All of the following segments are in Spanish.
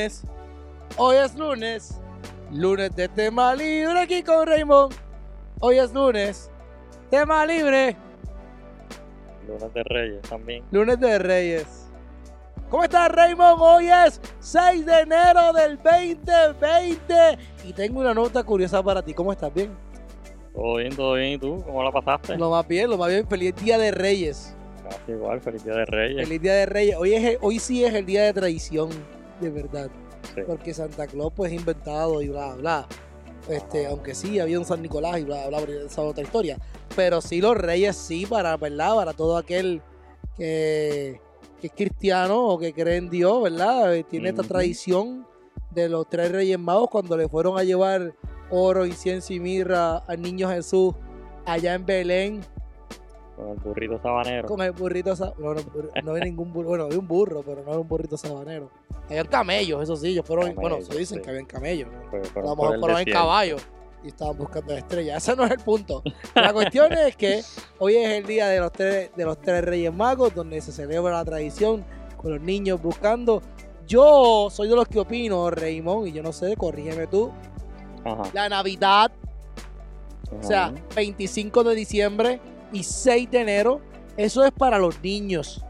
lunes. Hoy es lunes. Lunes de tema libre aquí con Raymond. Hoy es lunes. Tema libre. Lunes de Reyes también. Lunes de Reyes. ¿Cómo estás, Raymond? Hoy es 6 de enero del 2020 y tengo una nota curiosa para ti. ¿Cómo estás? ¿Bien? Todo bien, todo bien. ¿Y tú? ¿Cómo la pasaste? Lo más bien, lo más bien. Feliz Día de Reyes. Casi igual, feliz día de Reyes. Feliz Día de Reyes. Hoy, es hoy sí es el día de tradición, de verdad. Sí. Porque Santa Claus pues inventado y bla, bla. Este, Ajá. aunque sí, había un San Nicolás y bla, bla, bla, esa es otra historia. Pero sí los reyes sí, para, ¿verdad? Para todo aquel que, que es cristiano o que cree en Dios, ¿verdad? Eh, Tiene esta tradición de los tres reyes magos cuando le fueron a llevar oro, incienso y mirra al niño Jesús allá en Belén Con el burrito sabanero. con el burrito sa- no, no, burro- no hay ningún burro, bueno, había un burro, pero no era un burrito sabanero. Habían camellos, eso sí, ellos fueron, en- bueno, Camellos, se dicen sí. que habían camellos. ¿no? Fue- A lo mejor fueron en caballo y estaban buscando estrellas. Ese no es el punto. La cuestión es que hoy es el día de los tres, de los tres Reyes Magos, donde se celebra la tradición con los niños buscando. Yo soy de los que opino, Raymond, y yo no sé, corrígeme tú. Ajá. La Navidad, o sea, Ajá. 25 de diciembre y 6 de enero, eso es para los niños.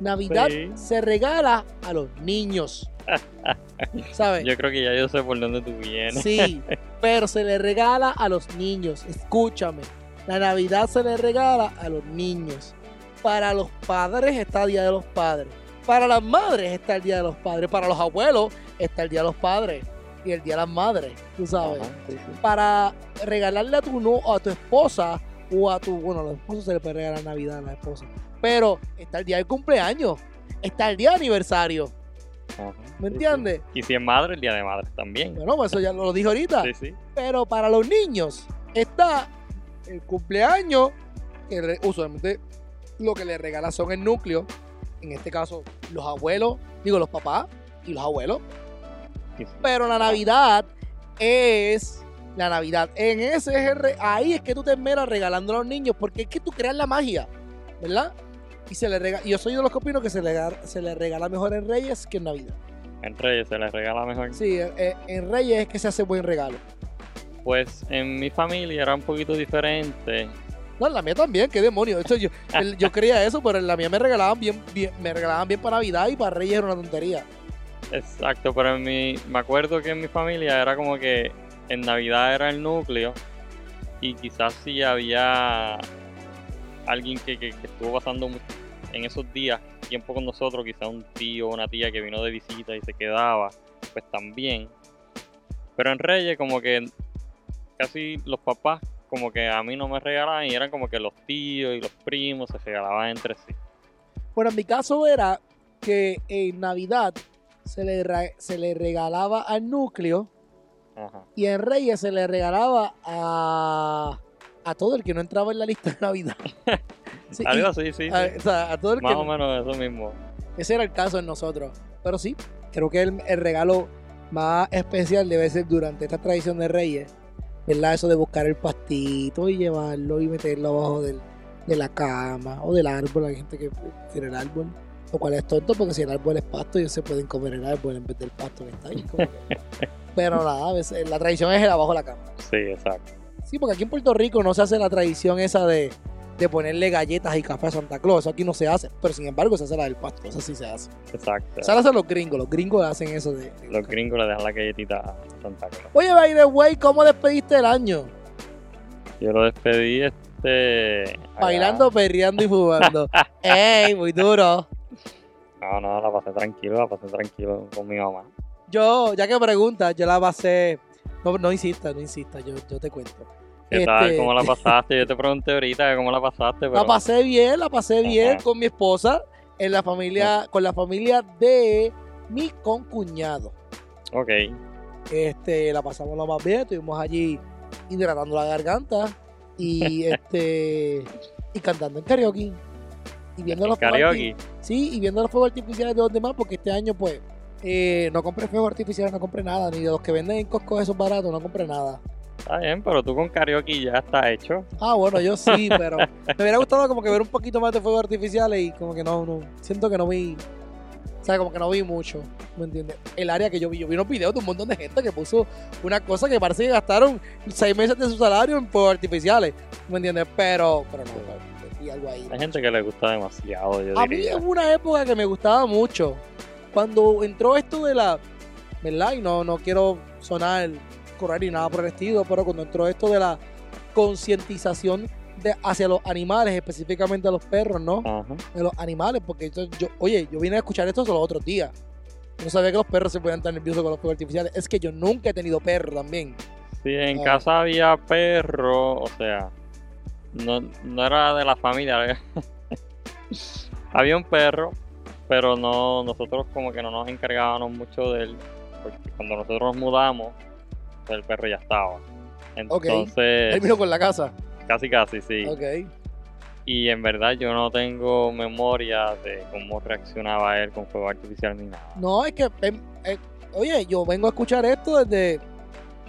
Navidad Sí. se regala a los niños. ¿Sabes? Yo creo que ya yo sé por dónde tú vienes. Sí, pero se le regala a los niños. Escúchame. La Navidad se le regala a los niños. Para los padres está el Día de los Padres. Para las madres está el Día de los Padres. Para los abuelos está el Día de los Padres. Y el Día de las Madres, tú sabes. Ajá, sí, sí. Para regalarle a tu, no, a tu esposa o a tu... Bueno, a los esposos se le puede regalar Navidad a la esposa. Pero está el día del cumpleaños. Está el día de aniversario. Ajá, ¿Me sí, entiendes? sí. Y si es madre, el día de madre también. Bueno, pues eso ya lo dije ahorita. Sí, sí. Pero para los niños está el cumpleaños, que usualmente lo que le regala son el núcleo. En este caso, los abuelos, digo los papás y los abuelos. Pero la Navidad es la Navidad. En re- ahí es que tú te esmeras regalando a los niños, porque es que tú creas la magia, ¿verdad? Y se le regala, yo soy de los que opino que se le, regala- se le regala mejor en Reyes que en Navidad. En Reyes se les regala mejor. Sí, eh, en Reyes es que se hace buen regalo. Pues en mi familia era un poquito diferente. No, en la mía también, qué demonio. Esto yo, el- yo creía eso, pero en la mía me regalaban bien, bien, me regalaban bien para Navidad y para Reyes era una tontería. Exacto, pero en mi, me acuerdo que en mi familia era como que en Navidad era el núcleo y quizás si había alguien que, que- estuvo pasando en esos días tiempo con nosotros, quizás un tío o una tía que vino de visita y se quedaba, pues también. Pero en Reyes como que casi los papás como que a mí no me regalaban y eran como que los tíos y los primos se regalaban entre sí. Bueno, en mi caso era que en Navidad se le, se le regalaba al núcleo Ajá. y en Reyes se le regalaba a, a todo el que no entraba en la lista de Navidad. Sí, Algo así, sí, sí. a, o sea, a todo el que Más o menos eso mismo. Ese era el caso en nosotros. Pero sí, creo que el, el regalo más especial debe ser durante esta tradición de Reyes, ¿verdad? Eso de buscar el pastito y llevarlo y meterlo abajo del- de la cama o del árbol. Hay gente que prefiere el árbol, lo cual es tonto porque si el árbol es pasto, ellos se pueden comer el árbol en vez del pasto que está ahí. Pero nada, la tradición es el abajo de la cama. Sí, exacto. Sí, porque aquí en Puerto Rico no se hace la tradición esa de, de ponerle galletas y café a Santa Claus. Eso aquí no se hace. Pero sin embargo, se hace la del pasto. Eso sí se hace. Exacto. Eso lo hacen los gringos. Los gringos hacen eso de. de- Los gringos le dejan la galletita a Santa Claus. Oye, by the way, ¿cómo despediste el año? Yo lo despedí este. allá. Bailando, perreando y fumando. ¡Ey! Muy duro. No, no, la pasé tranquilo, la pasé tranquilo con mi mamá. Yo, ya que preguntas, yo la pasé. No, no insistas, no insistas, yo, yo te cuento. ¿Qué tal? Este- ¿Cómo la pasaste? Yo te pregunté ahorita cómo la pasaste, pero. La pasé bien, la pasé bien Ajá. con mi esposa, en la familia, con la familia de mi concuñado. Ok. Este, la pasamos lo más bien, estuvimos allí hidratando la garganta y este y cantando en karaoke. Y viendo los Karaoke. Sí, y viendo los fuegos artificiales de los demás, porque este año pues eh, no compré fuegos artificiales, no compré nada, ni de los que venden en Costco esos baratos, no compré nada. Está bien, pero tú con karaoke ya está hecho. Ah, bueno, yo sí, pero me hubiera gustado como que ver un poquito más de fuegos artificiales y como que no, no, siento que no vi, O sea, como que no vi mucho, ¿me entiendes? El área que yo vi, yo vi unos videos de un montón de gente que puso una cosa que parece que gastaron seis meses de su salario en fuegos artificiales, ¿me entiendes? Pero, pero no, algo ahí. Hay gente que le gusta demasiado, yo A mí diría. hubo una época que me gustaba mucho. Cuando entró esto de la. ¿Verdad? Y no, no quiero sonar correr ni nada por el estilo, pero cuando entró esto de la concientización de, hacia los animales, específicamente a los perros, ¿no? Ajá. De los animales, porque esto- yo, oye, yo vine a escuchar esto los otros días. No sabía que los perros se podían estar nerviosos con los fuegos artificiales. Es que yo nunca he tenido perro también. Sí, en Ah. casa había perro, o sea, no, no era de la familia. había un perro, pero no, nosotros como que no nos encargábamos mucho de él, porque cuando nosotros nos mudamos, pues el perro ya estaba. Entonces, Termino con la casa. casi casi sí. Ok. Y en verdad yo no tengo memoria de cómo reaccionaba él con fuego artificial ni nada. No, es que, em, eh, oye, yo vengo a escuchar esto desde,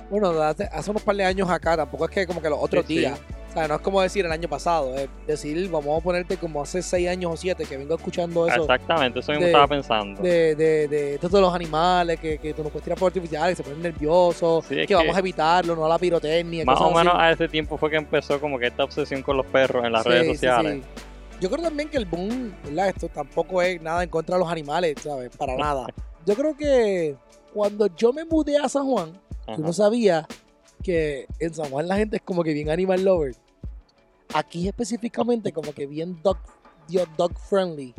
bueno, hace, hace unos par de años acá, tampoco es que como que los otros Sí, sí. O sea, no es como decir el año pasado, es decir, vamos a ponerte como hace seis años o siete que vengo escuchando eso. Exactamente, eso mismo de- estaba pensando. De, de, de todos los animales, que, que tú no puedes tirar por artificiales, que se ponen nerviosos, Sí, que, que- vamos a evitarlo, no a la pirotecnia. Más o así. menos a ese tiempo fue que empezó como que esta obsesión con los perros en las Sí, redes sociales. sí. Yo creo también que el boom, ¿verdad? Esto tampoco es nada en contra de los animales, ¿sabes? Para nada. Yo creo que cuando yo me mudé a San Juan, Ajá. yo no sabía que en San Juan la gente es como que bien animal lover. Aquí específicamente como que bien dog, friendly.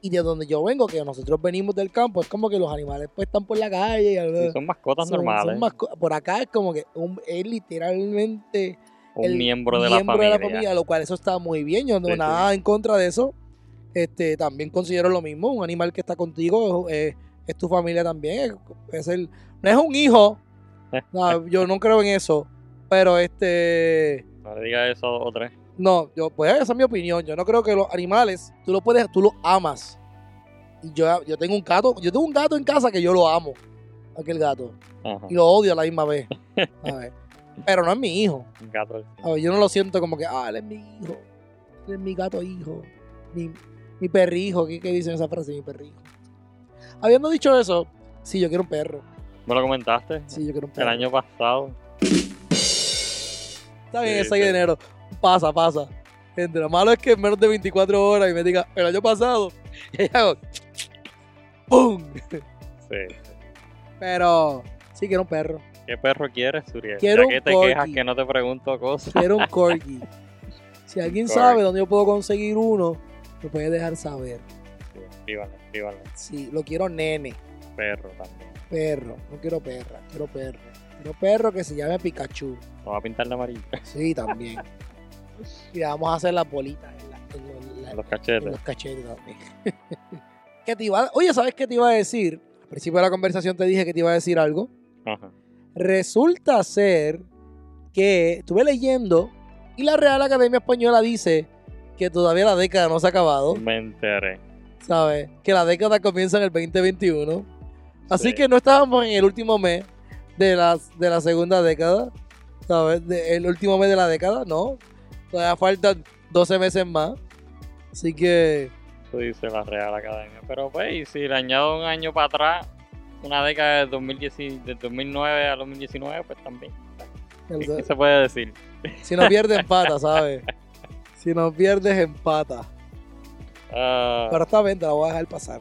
Y de donde yo vengo, que nosotros venimos del campo, es como que los animales pues están por la calle. y son mascotas son- normales. son masco- por acá es como que un- es literalmente un el miembro de miembro la familia. lo cual eso está muy bien. Yo no tengo Sí, nada en contra de eso. Este, también considero lo mismo. Un animal que está contigo es, es tu familia también. Es el, no es un hijo. No, yo no creo en eso. Pero este. No le diga eso a o tres. No, yo, pues esa es mi opinión. Yo no creo que los animales, tú los puedes, tú los amas. Y yo, yo tengo un gato, yo tengo un gato en casa que yo lo amo. Aquel gato. Ajá. Y lo odio a la misma vez. ¿sabes? Pero no es mi hijo. Un gato. A ver, yo no lo siento como que, ah, él es mi hijo. Él es mi gato hijo. Mi, mi perrijo. ¿Qué, ¿Qué dicen esa frase? Mi perrijo. Habiendo dicho eso, sí, yo quiero un perro. ¿Me lo comentaste? Sí, yo quiero un El perro. año pasado. Está bien, Sí, el 6 de enero. Pasa, pasa. Gente, lo malo es que en menos de 24 horas y me diga, el año pasado. Y ahí hago, ¡pum! Sí. Pero sí quiero un perro. ¿Qué perro quieres, Suriel? Quiero ya que te corgi. quejas que no te pregunto cosas. Quiero un corgi. Si alguien Corgi. sabe dónde yo puedo conseguir uno, me puede dejar saber. Sí, Escríbanle, escríbanle. Sí, lo quiero nene. Perro también. Perro, no quiero perra, quiero perro. Quiero perro que se llame Pikachu. Lo va a pintar de amarillo. Sí, también. y le vamos a hacer las bolitas en, la- en los- la- Los en cachetes. los cachetes también. ¿Qué te iba a- Oye, ¿sabes qué te iba a decir? Al principio de la conversación te dije que te iba a decir algo. Ajá. Resulta ser que estuve leyendo y la Real Academia Española dice que todavía la década no se ha acabado. Me enteré. ¿sabes? Que la década comienza en el 2021. Así Sí. que no estábamos en el último mes de la, de la segunda década, ¿sabes? De- el último mes de la década, no. Todavía faltan 12 meses más. Así que, Eso dice la Real Academia. Pero pues, y si le añado un año para atrás, una década de, 2010, y- de 2009 a 2019, pues también. ¿Qué, qué se puede decir? si no pierdes empata, ¿sabes? Si no pierdes empata. Ah, Pero esta vez te la voy a dejar pasar.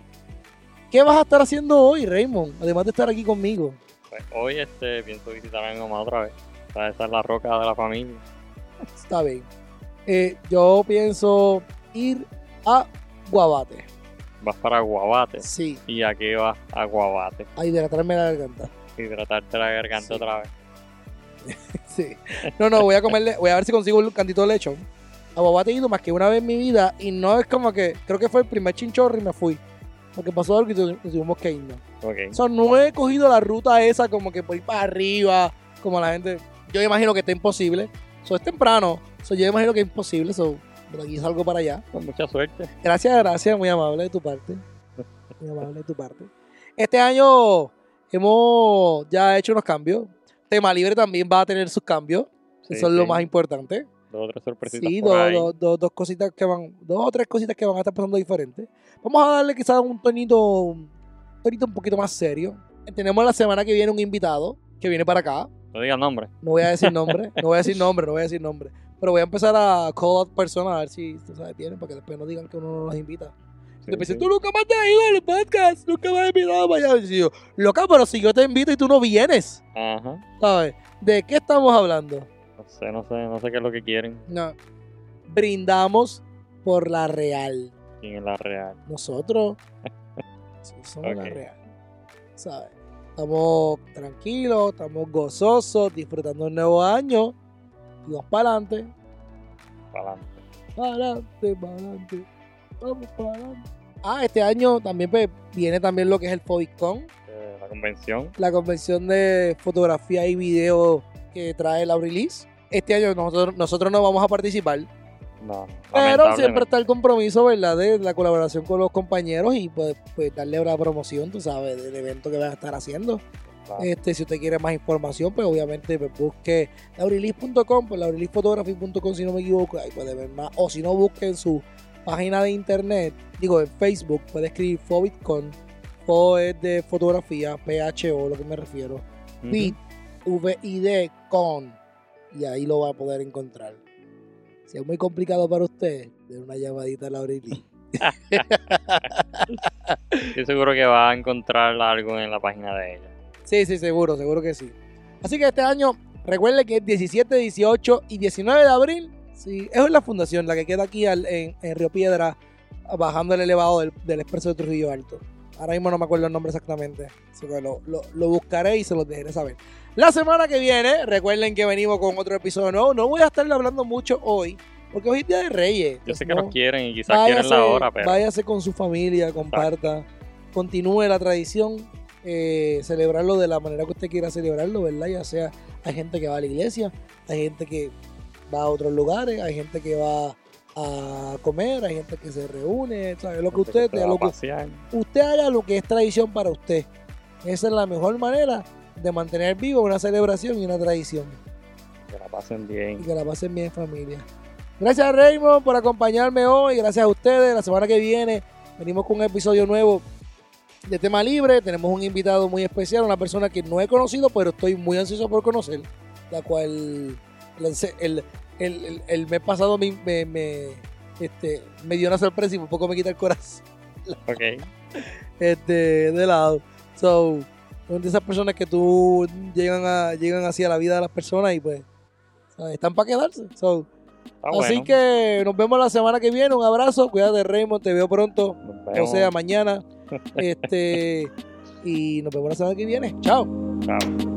¿Qué vas a estar haciendo hoy, Raymond? Además de estar aquí conmigo. Pues, hoy este, pienso visitar a mi mamá otra vez. O sea, esa es la roca de la familia. Está bien. Eh, yo pienso ir a Guabate. Vas para Guabate. Sí, ¿Y a qué vas a Guabate? a hidratarme la garganta. Hidratarte la garganta Sí. otra vez. Sí. No, no, voy a comerle, voy a ver si consigo un cantito de lechón. A Guabate he ido más que una vez en mi vida y no es como que, creo que fue el primer chinchorro y me fui. Porque pasó algo y tuvimos que irnos. Ok. O sea, no he cogido la ruta esa como que por ir para arriba, como la gente. Yo imagino que está imposible. Eso es temprano. So, yo imagino que es imposible. So, por aquí salgo para allá. Con mucha suerte. Gracias, gracias, muy amable de tu parte. Muy amable de tu parte. Este año hemos ya hecho unos cambios. Tema Libre también va a tener sus cambios. Sí, Eso es lo más importante. Dos o tres sorpresitas Sí, por ahí. dos, dos cositas que van, dos o tres cositas que van a estar pasando diferentes. Vamos a darle quizás un tonito, tonito un poquito más serio. Tenemos la semana que viene un invitado que viene para acá. No digas nombre. No voy a decir nombre, no voy a decir nombre, no voy a decir nombre. Pero voy a empezar a call out personas a ver si tú sabes, vienen para que después no digan que uno no los invita. Sí, Después sí. tú nunca me has traído al podcast, nunca me has invitado para allá. Y yo, loca, pero si yo te invito y tú no vienes, Ajá. ¿sabes? ¿De qué estamos hablando? No sé, no sé, no sé qué es lo que quieren. No. Brindamos por la real. Quién es la real. Nosotros sí, somos la Ok. real. ¿Sabes? Estamos tranquilos, estamos gozosos, disfrutando un nuevo año. Y vamos para adelante, Para adelante. para adelante, para adelante. Vamos para adelante. Ah, este año también pues, viene también lo que es el FOBICON, Eh, la convención. la convención de fotografía y video que trae la release. Este año nosotros, nosotros no vamos a participar, No. Pero siempre está el compromiso, ¿verdad? De la colaboración con los compañeros y pues, pues darle una promoción, tú sabes, del evento que van a estar haciendo. Claro. Este, si usted quiere más información, pues obviamente pues, busque laurilis.com, pues laurilisphotography.com si no me equivoco, ahí puede ver más. O si no, busque en su página de internet, digo en Facebook, puede escribir Fobitcon, Fo es de fotografía, PHO, lo que me refiero, Ujú. Bit, V-I-D, con, y ahí lo va a poder encontrar. Si es muy complicado para usted, de una llamadita a Laurilis. Estoy seguro que va a encontrar algo en la página de ella. Sí, sí, seguro, seguro que sí. Así que este año, recuerde que es 17, 18 y 19 de abril. Sí, es la fundación, la que queda aquí al- en, en Río Piedra, bajando el elevado del, del expreso de Trujillo Alto. Ahora mismo no me acuerdo el nombre exactamente. Así que lo, lo- lo buscaré y se los dejaré saber. La semana que viene, recuerden que venimos con otro episodio nuevo. No voy a estarle hablando mucho hoy, porque hoy es Día de Reyes. Yo sé que no. nos quieren y quizás quieren la hora, pero váyase con su familia, comparta, continúe la tradición, eh, celebrarlo de la manera que usted quiera celebrarlo, ¿verdad? Ya sea, hay gente que va a la iglesia, hay gente que va a otros lugares, hay gente que va a comer, hay gente que se reúne, ¿sabe? Lo que usted, va lo que usted haga lo que es tradición para usted. Esa es la mejor manera de mantener vivo una celebración y una tradición Que la pasen y bien. que la pasen bien en familia. Gracias Raymond por acompañarme hoy, gracias a ustedes. La semana que viene venimos con un episodio nuevo de tema libre. Tenemos un invitado muy especial, una persona que no he conocido, pero estoy muy ansioso por conocer, la cual el, el, el- el- el mes pasado me, me, me, este, me dio una sorpresa y un poco me quita el corazón Ok. este, de lado. So, son de esas personas que tú llegan a llegan así a la vida de las personas y pues están para quedarse. So, así Ah, bueno. que nos vemos la semana que viene. Un abrazo, cuídate Raymond, te veo pronto, o sea, mañana. este y nos vemos la semana que viene. Chao. Chao.